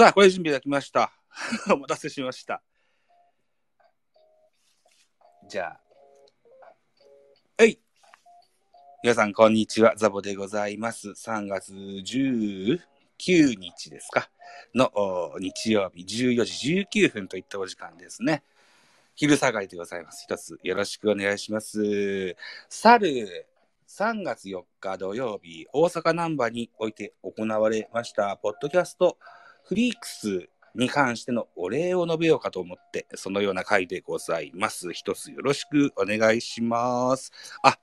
さあこれ準備が来ました。お待たせしました。じゃあ。はい。皆さんこんにちは。ザボでございます。3月19日ですか。の日曜日14時19分といったお時間ですね。昼下がりでございます。一つよろしくお願いします。去る3月4日土曜日、大阪難波において行われました、ポッドキャストフリークスに関してのお礼を述べようかと思って、そのような回でございます。一つよろしくお願いします。あ、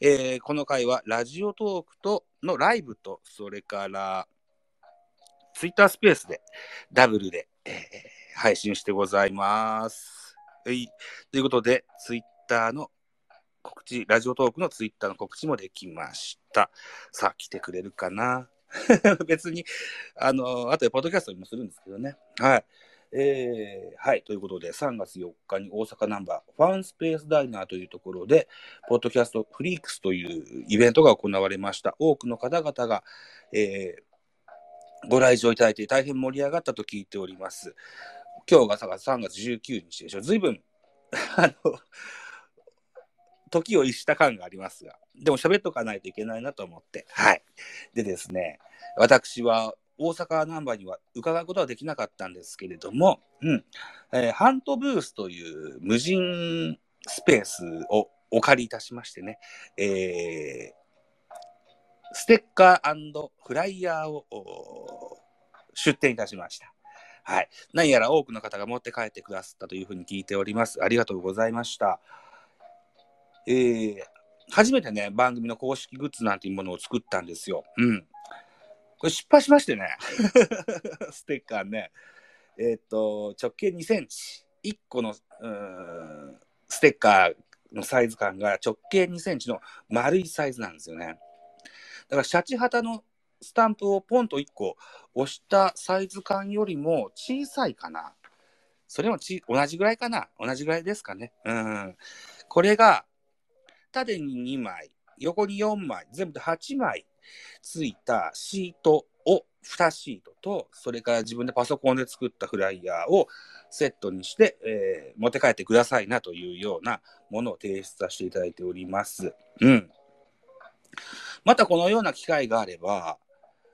えーこの回はラジオトークとのライブと、それからツイッタースペースでダブルで、えー配信してございます。はい。ということで、ツイッターの告知、ラジオトークのツイッターの告知もできました。さあ、来てくれるかな？別に、あの、あとでポッドキャストにもするんですけどね。はい。えーはい。ということで、3月4日に大阪ナンバーファンスペースダイナーというところで、ポッドキャストフリークスというイベントが行われました。多くの方々が、えーご来場いただいて大変盛り上がったと聞いております。今日が3月19日でしょ。ずいぶん、あの、時を逸した感がありますが、でも喋っとかないといけないなと思って、はい。でですね、私は大阪ナンバーには伺うことはできなかったんですけれども、うん、えーハントブースという無人スペースをお借りいたしましてね、えーステッカーフライヤーを出展いたしました。はい。何やら多くの方が持って帰ってくださったというふうに聞いております。ありがとうございました。えー初めてね、番組の公式グッズなんていうものを作ったんですよ。うん。これ失敗しましてね。ステッカーね。えっ、と、直径2センチ。1個のステッカーのサイズ感が直径2センチの丸いサイズなんですよね。だからシャチハタのスタンプをポンと1個押したサイズ感よりも小さいかな。それもち同じぐらいかな。同じぐらいですかね。うん。これが縦に2枚、横に4枚、全部で8枚ついたシートを2シートと、それから自分でパソコンで作ったフライヤーをセットにして、えー持って帰ってくださいなというようなものを提出させていただいております。うん。またこのような機会があれば、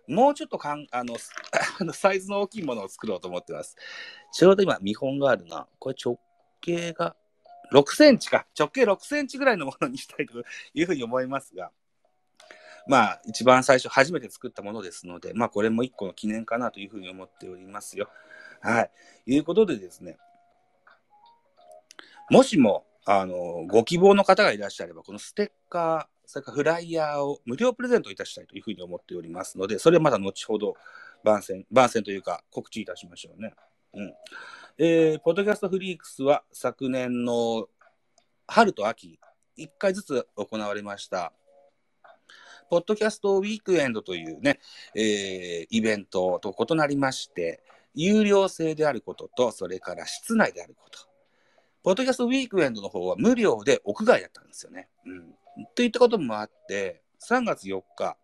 もうちょっとかんあの サイズの大きいものを作ろうと思ってます。ちょうど今見本があるな。これ直径が6センチか。直径6センチぐらいのものにしたいというふうに思いますが、まあ、一番最初、初めて作ったものですので、まあ、これも一個の記念かなというふうに思っておりますよ。はい。いうことでですね、もしも、あの、ご希望の方がいらっしゃれば、このステッカー、それからフライヤーを無料プレゼントいたしたいというふうに思っておりますので、それはまた後ほど番宣、番宣というか告知いたしましょうね。うん。えー、ポッドキャストフリークスは昨年の春と秋、1回ずつ行われました、ポッドキャストウィークエンドというね、えーイベントと異なりまして、有料制であることと、それから室内であること。ポッドキャストウィークエンドの方は無料で屋外だったんですよね。うん。といったこともあって、3月4日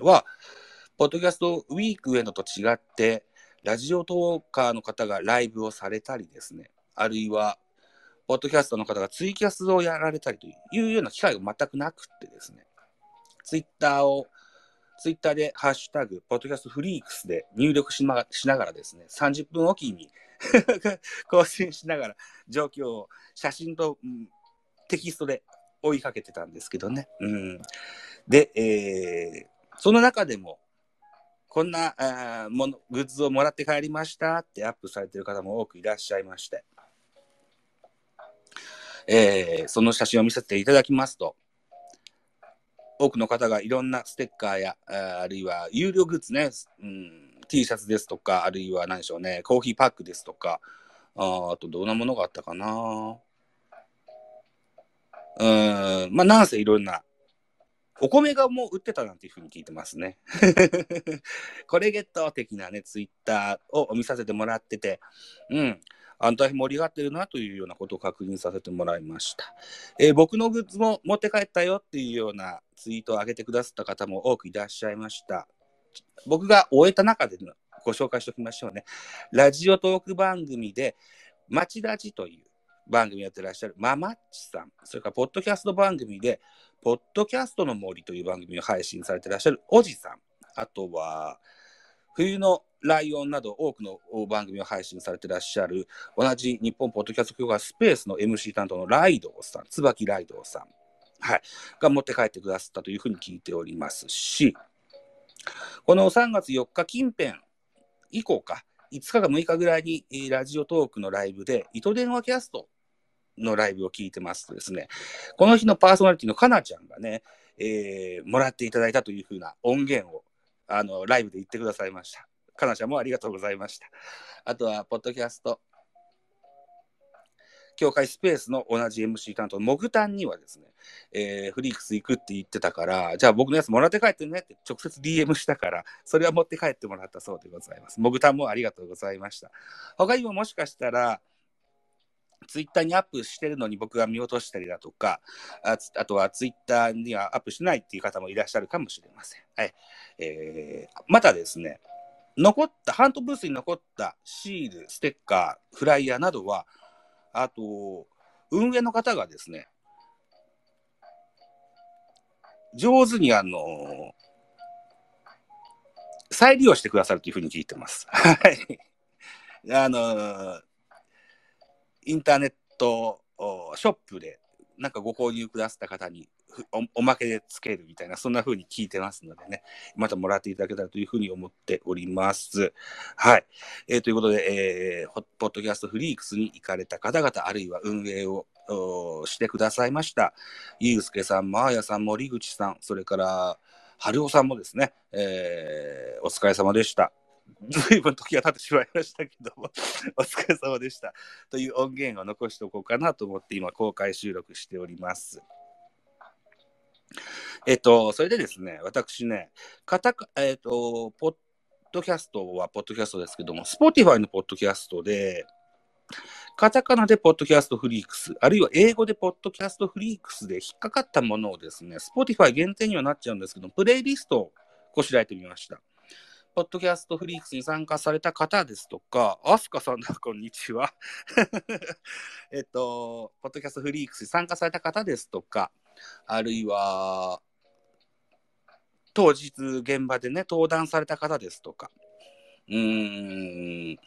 は、ポッドキャストウィークエンドと違って、ラジオトーカーの方がライブをされたりですね、あるいは、ポッドキャストの方がツイキャスをやられたりというような機会が全くなくてですね、ツイッターを、ツイッターでハッシュタグ、ポッドキャストフリークスで入力し,、ま、しながらですね、30分おきに 更新しながら状況を写真と、うんテキストで追いかけてたんですけどね。うん、で、えーその中でも、こんなあものグッズをもらって帰りました。ってアップされてる方も多くいらっしゃいまして、えーその写真を見せていただきますと、多くの方がいろんなステッカーや、あーあるいは有料グッズね、うん、T シャツですとか、あるいは何でしょうね、コーヒーパックですとか、ああとどんなものがあったかな。うん、まあ、なんせいろんな、お米がもう売ってたなんていうふうに聞いてますね。これゲット的なね、ツイッターを見させてもらってて、うん、あんた盛り上がってるなというようなことを確認させてもらいました。えー、僕のグッズも持って帰ったよっていうようなツイートを上げてくださった方も多くいらっしゃいました。僕が終えた中でご紹介しておきましょうね。ラジオトーク番組で、町ラジという番組やってらっしゃるママッチさん、それからポッドキャスト番組で、ポッドキャストの森という番組を配信されてらっしゃるおじさん、あとは、冬のライオンなど多くの番組を配信されてらっしゃる、同じ日本ポッドキャスト協会スペースの MC 担当のライドさん、椿ライドウさん、はい、が持って帰ってくださったというふうに聞いておりますし、この3月4日近辺以降か、5日か6日ぐらいにラジオトークのライブで、糸電話キャストのライブを聞いてますとですね、この日のパーソナリティのかなちゃんがね、えー、もらっていただいたというふうな音源をあのライブで言ってくださいました。かなちゃんもありがとうございました。あとは、ポッドキャスト、協会スペースの同じ MC 担当のモグタンにはですね、えー、フリークス行くって言ってたから、じゃあ僕のやつもらって帰ってねって直接 DM したから、それは持って帰ってもらったそうでございます。モグタンもありがとうございました。他にももしかしたら、ツイッターにアップしてるのに僕が見落としたりだとか、ああとはツイッターにはアップしないっていう方もいらっしゃるかもしれません。はいえー、またですね、残った、ハントブースに残ったシール、ステッカー、フライヤーなどは、あと、運営の方がですね、上手にあの、再利用してくださるというふうに聞いてます。はい。あの、インターネットショップでなんかご購入くださった方におまけでつけるみたいな、そんな風に聞いてますのでね、またもらっていただけたらというふうに思っております。はい。えー、ということで、えー、ポッドキャストフリークスに行かれた方々、あるいは運営をしてくださいました。ゆうすけさん、まーやさん、森口さん、それから、春尾さんもですね、えー、お疲れ様でした。ずいぶん時が経ってしまいましたけども お疲れ様でした。という音源を残しておこうかなと思って今公開収録しております。えっと、それでですね、私ね、カタカ、えっと、ポッドキャストはポッドキャストですけども、Spotify のポッドキャストで、カタカナでポッドキャストフリークス、あるいは英語でポッドキャストフリークスで引っかかったものをですね、Spotify 限定にはなっちゃうんですけど、プレイリストをこしらえてみました。ポッドキャストフリークスに参加された方ですとか、アスカさんだ、こんにちは。えっと、ポッドキャストフリークスに参加された方ですとか、あるいは、当日現場でね、登壇された方ですとか、うーん、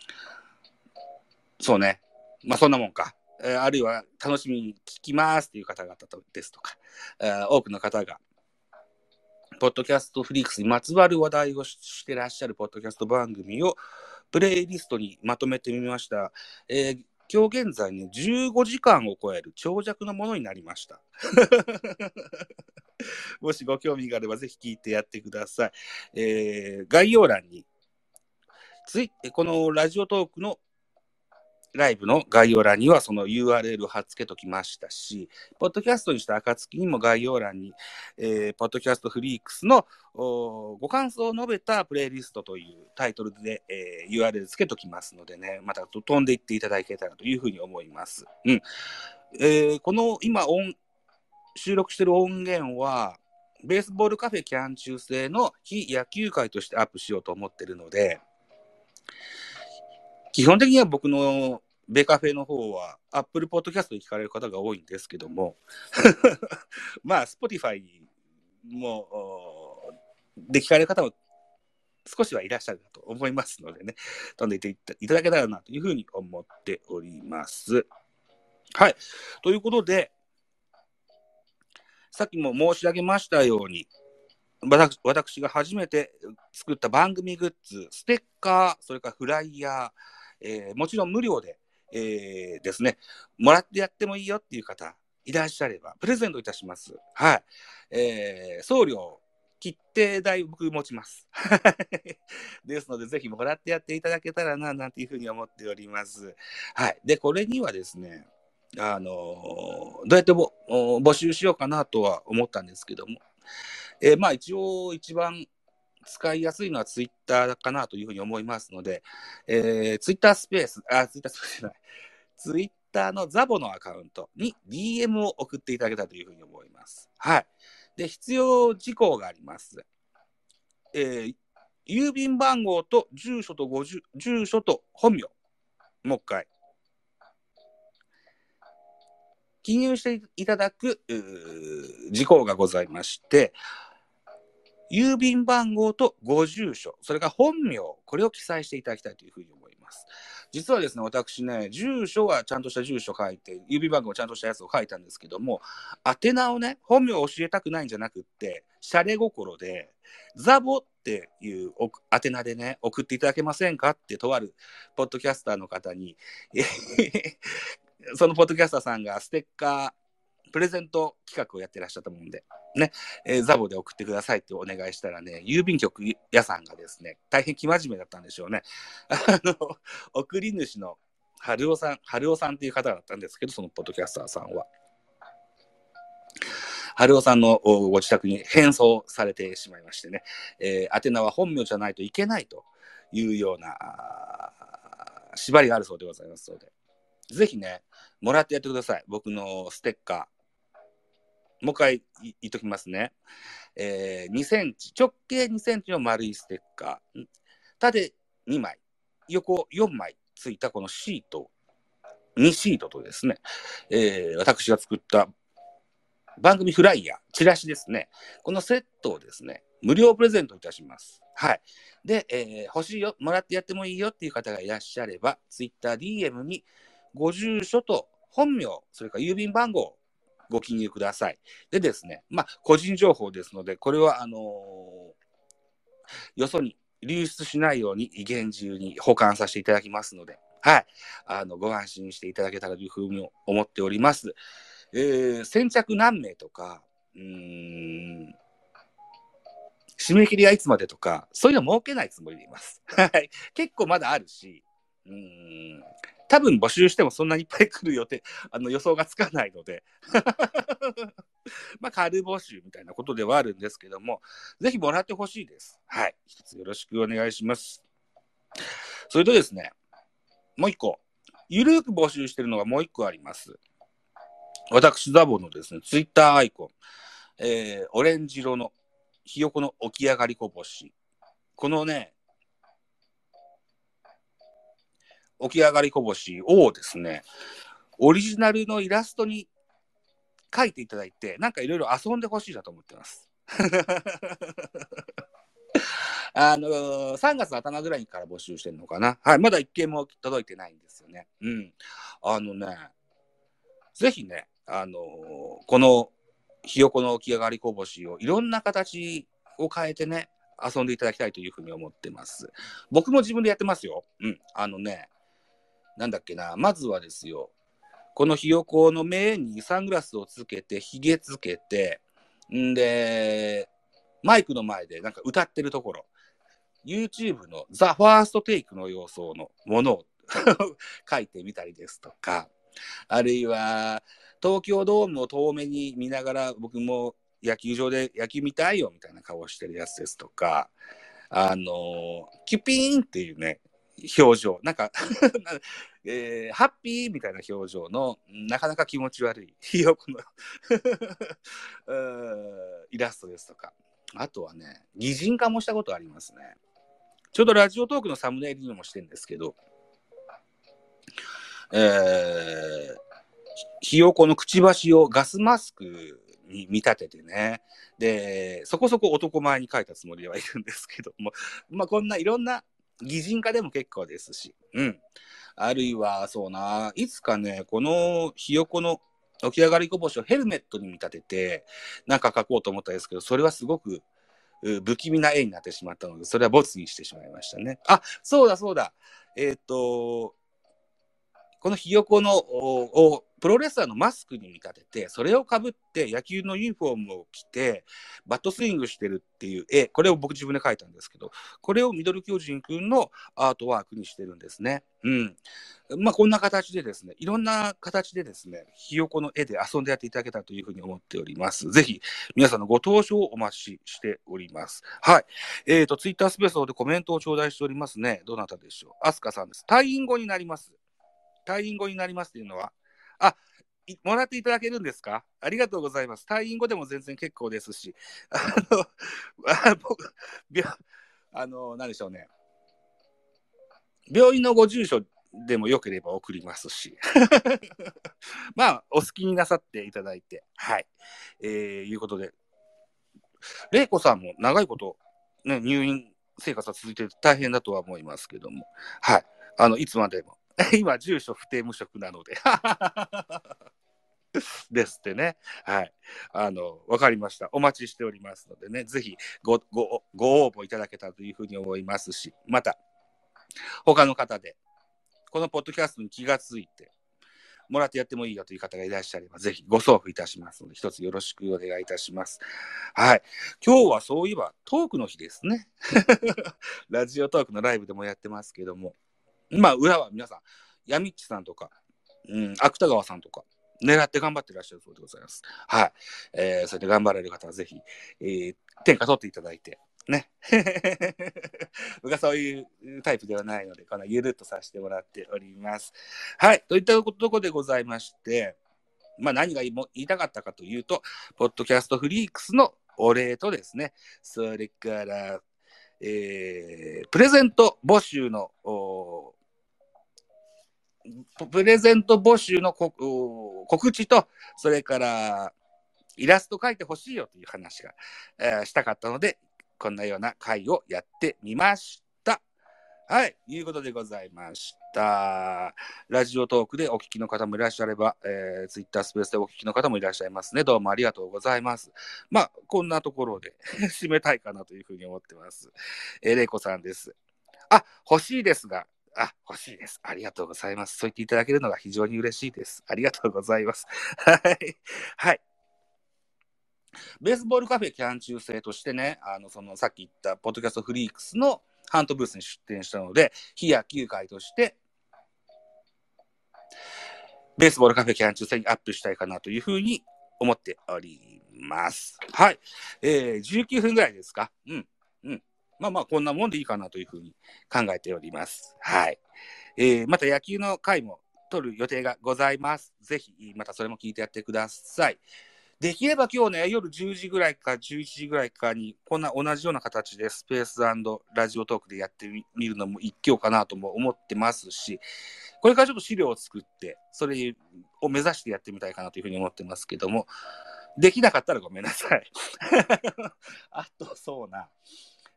そうね、まあそんなもんか。えー、あるいは楽しみに聞きますっていう方々ですとか、えー、多くの方が、ポッドキャストフリークスにまつわる話題をしてらっしゃるポッドキャスト番組をプレイリストにまとめてみました。えー、今日現在ね、15時間を超える長尺のものになりました。もしご興味があればぜひ聞いてやってください。えー、概要欄についこのラジオトークのライブの概要欄にはその URL を貼っ付けときましたし、ポッドキャストにした暁にも概要欄に、えー、ポッドキャストフリークスのご感想を述べたプレイリストというタイトルで、えー、URL 付けときますのでね、また飛んでいっていただけたらというふうに思います。うん。えー、この今音、収録してる音源は、ベースボールカフェキャン中制の非野球回としてアップしようと思ってるので、基本的には僕のベカフェの方は、アップルポッドキャストで聞かれる方が多いんですけども、まあ、スポティファイも、で聞かれる方も少しはいらっしゃると思いますのでね、飛んでいっていただけたらなというふうに思っております。はい。ということで、さっきも申し上げましたように、私が初めて作った番組グッズ、ステッカー、それからフライヤー、えー、もちろん無料で、えー、ですね、もらってやってもいいよっていう方いらっしゃれば、プレゼントいたします。はい。えー、送料切手代僕持ちます。ですので、ぜひもらってやっていただけたらな、なんていうふうに思っております。はい。で、これにはですね、あのーどうやって募集しようかなとは思ったんですけども、えーまあ一応一番使いやすいのはツイッターかなというふうに思いますので、えー、ツイッタースペース、あ、ツイッタースペースじゃない、ツイッターのザボのアカウントに DM を送っていただけたというふうに思います。はい。で、必要事項があります。えー郵便番号と住所とご住住所と本名。もう一回。記入していただく事項がございまして、郵便番号とご住所、それから本名、これを記載していただきたいというふうに思います。実はですね、私ね、住所はちゃんとした住所書いて、郵便番号ちゃんとしたやつを書いたんですけども、宛名をね、本名を教えたくないんじゃなくって、シャレ心で、ザボっていう宛名でね、送っていただけませんかってとあるポッドキャスターの方に、そのポッドキャスターさんがステッカー、プレゼント企画をやってらっしゃったもんで、ね、えーザボで送ってくださいってお願いしたらね、郵便局屋さんがですね、大変生真面目だったんでしょうね。あの、送り主の春尾さん、春尾さんっていう方だったんですけど、そのポッドキャスターさんは。春尾さんのご自宅に返送されてしまいましてね、えー宛名は本名じゃないといけないというような縛りがあるそうでございますので、ぜひね、もらってやってください。僕のステッカー。もう一回言っときますね。えー2センチ、直径2センチの丸いステッカー。縦2枚、横4枚ついたこのシート、2シートとですね、えー私が作った番組フライヤー、チラシですね。このセットをですね、無料プレゼントいたします。はい。で、えー欲しいよ、もらってやってもいいよっていう方がいらっしゃれば、Twitter DM にご住所と本名、それから郵便番号ご記入ください。でですね、まあ、個人情報ですので、これは、あのよそに流出しないように厳重に保管させていただきますので、はい。あの、ご安心していただけたらというふうに思っております。えー先着何名とか、うん、締め切りはいつまでとか、そういうの設けないつもりでいます。はい。結構まだあるし、うん、多分募集してもそんなにいっぱい来る予定、あの予想がつかないので、まあ、軽募集みたいなことではあるんですけども、ぜひもらってほしいです。はい。一つよろしくお願いします。それとですね、もう一個、ゆるーく募集してるのがもう一個あります。私、ザボのですね、ツイッターアイコン、えーオレンジ色のひよこの起き上がりこぼし。このね、起き上がりこぼしをですね、オリジナルのイラストに書いていただいて、なんかいろいろ遊んでほしいなと思ってます。あのー、3月頭ぐらいから募集してるのかな。はい、まだ一件も届いてないんですよね。うん。あのね、ぜひね、あのーこのひよこの起き上がりこぼしをいろんな形を変えてね、遊んでいただきたいというふうに思ってます。僕も自分でやってますよ。うん。あのね、なんだっけな、まずはですよ、このひよこの目にサングラスをつけて、ひげつけて、んで、マイクの前でなんか歌ってるところ、YouTube のザ・ファーストテイクの様相のものを 書いてみたりですとか、あるいは東京ドームを遠目に見ながら僕も野球場で野球見たいよみたいな顔してるやつですとか、あの、キュピーンっていうね、表情、なんか えーハッピーみたいな表情の、なかなか気持ち悪いひよこの イラストですとか、あとはね、擬人化もしたことありますね。ちょうどラジオトークのサムネイルにもしてるんですけど、えーひひよこのくちばしをガスマスクに見立ててね、で、そこそこ男前に描いたつもりではいるんですけども、まあこんないろんな擬人化でも結構ですし、うん。あるいは、そうな、いつかね、このひよこの起き上がりこぼしをヘルメットに見立てて、なんか描こうと思ったんですけど、それはすごく不気味な絵になってしまったので、それはボツにしてしまいましたね。あ、そうだそうだ。えっ、と、このひよこのをプロレスラーのマスクに見立てて、それをかぶって野球のユニフォームを着て、バットスイングしてるっていう絵、これを僕自分で描いたんですけど、これをミドル巨人くんのアートワークにしてるんですね。うん。まあ、こんな形でですね、いろんな形でですね、ひよこの絵で遊んでやっていただけたらというふうに思っております。ぜひ、皆さんのご登場をお待ちしております。はい。えっ、ー、と、ツイッタースペースでコメントを頂戴しておりますね。どなたでしょう？アスカさんです。退院後になります。退院後になりますっていうのは、あ、もらっていただけるんですか？ありがとうございます。退院後でも全然結構ですし、あの、あ僕、あの、何でしょうね。病院のご住所でもよければ送りますし、まあ、お好きになさっていただいて、はい。えー、いうことで、玲子さんも長いこと、ね、入院生活は続いて大変だとは思いますけども、はい。あの、いつまでも 今、住所不定無職なので ですってね。はい。あの、わかりました。お待ちしておりますのでね、ぜひご、ご、ご応募いただけたというふうに思いますし、また、他の方で、このポッドキャストに気がついて、もらってやってもいいよという方がいらっしゃれば、ぜひご送付いたしますので、一つよろしくお願いいたします。はい。今日はそういえばトークの日ですね。ラジオトークのライブでもやってますけども、まあ、裏は皆さん、ヤミッチさんとか、うん、芥川さんとか、狙って頑張ってらっしゃるそうでございます。はい。えー、それで頑張られる方はぜひ、えー、天下取っていただいて、ね。僕はそういうタイプではないので、このゆるっとさせてもらっております。はい。といったとこでございまして、まあ何が言いたかったかというと、ポッドキャストフリークスのお礼とですね、それから、えー、プレゼント募集のプレゼント募集の告知と、それからイラスト描いてほしいよという話が、えー、したかったので、こんなような回をやってみました。はい、いうことでございました。ラジオトークでお聞きの方もいらっしゃれば、えー、ツイッタースペースでお聞きの方もいらっしゃいますね。どうもありがとうございます。まあ、こんなところで 締めたいかなというふうに思ってます。えー、れいこさんです。あ、欲しいですが、あ、欲しいです。ありがとうございます。そう言っていただけるのが非常に嬉しいです。ありがとうございます。はい。はい。ベースボールカフェキャン中制としてね、あの、その、さっき言った、ポッドキャストフリークスのハントブースに出展したので、非野球会として、ベースボールカフェキャン中制にアップしたいかなというふうに思っております。はい。えー、19分ぐらいですか？うん。うん。まあまあ、こんなもんでいいかなというふうに考えております。はい。えー、また野球の回も取る予定がございます。ぜひ、またそれも聞いてやってください。できれば今日ね、夜10時ぐらいか11時ぐらいかに、こんな同じような形でスペースラジオトークでやってみるのも一興かなとも思ってますし、これからちょっと資料を作って、それを目指してやってみたいかなというふうに思ってますけども、できなかったらごめんなさい。あと、そうな。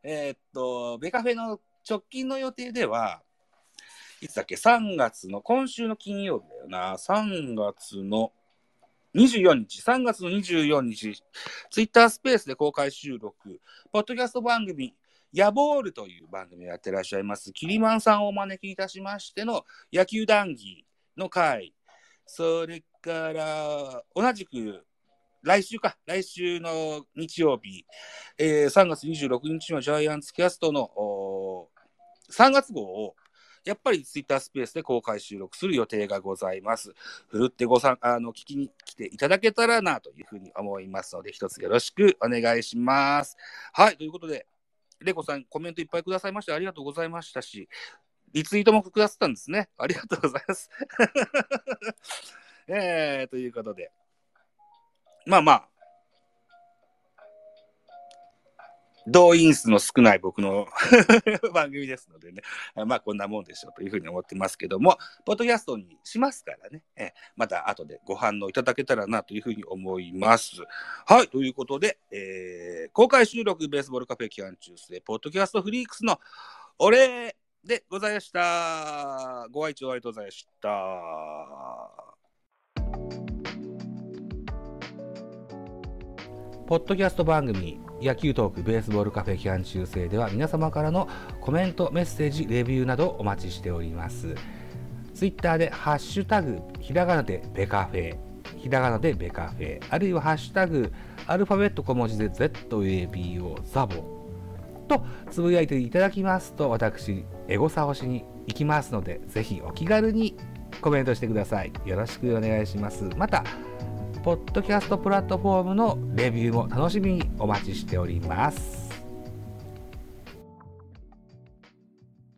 えー、っと、ベカフェの直近の予定では、いつだっけ ?3 月の、今週の金曜日だよな。3月の24日、3月の24日、ツイッタースペースで公開収録、ポッドキャスト番組、ヤボールという番組をやってらっしゃいます、キリマンさんをお招きいたしましての野球談義の会、それから、同じく来週か、来週の日曜日、えー、3月26日のジャイアンツキャストの3月号を、やっぱりツイッタースペースで公開収録する予定がございます。ふるってごさん、あの、聞きに来ていただけたらなというふうに思いますので、一つよろしくお願いします。はい、ということで、レコさん、コメントいっぱいくださいましてありがとうございましたし、リツイートもくださったんですね。ありがとうございます。えー、ということで、まあまあ、動員数の少ない僕の 番組ですのでね、まあこんなもんでしょうというふうに思ってますけども、ポッドキャストにしますからね、えまた後でご反応いただけたらなというふうに思います。はい、ということで、えー、公開収録ベースボールカフェ期間中世、ポッドキャストフリークスのお礼でございました。ご愛聴ありがとうございました。ポッドキャスト番組野球トークベースボールカフェ期間中制では皆様からのコメント、メッセージ、レビューなどお待ちしております。ツイッターでハッシュタグひらがなでベカフェ。ひらがなでベカフェあるいはハッシュタグアルファベット小文字で ZABO ザボとつぶやいていただきますと私エゴサをしに行きますのでぜひお気軽にコメントしてください。よろしくお願いします。またポッドキャストプラットフォームのレビューも楽しみにお待ちしております。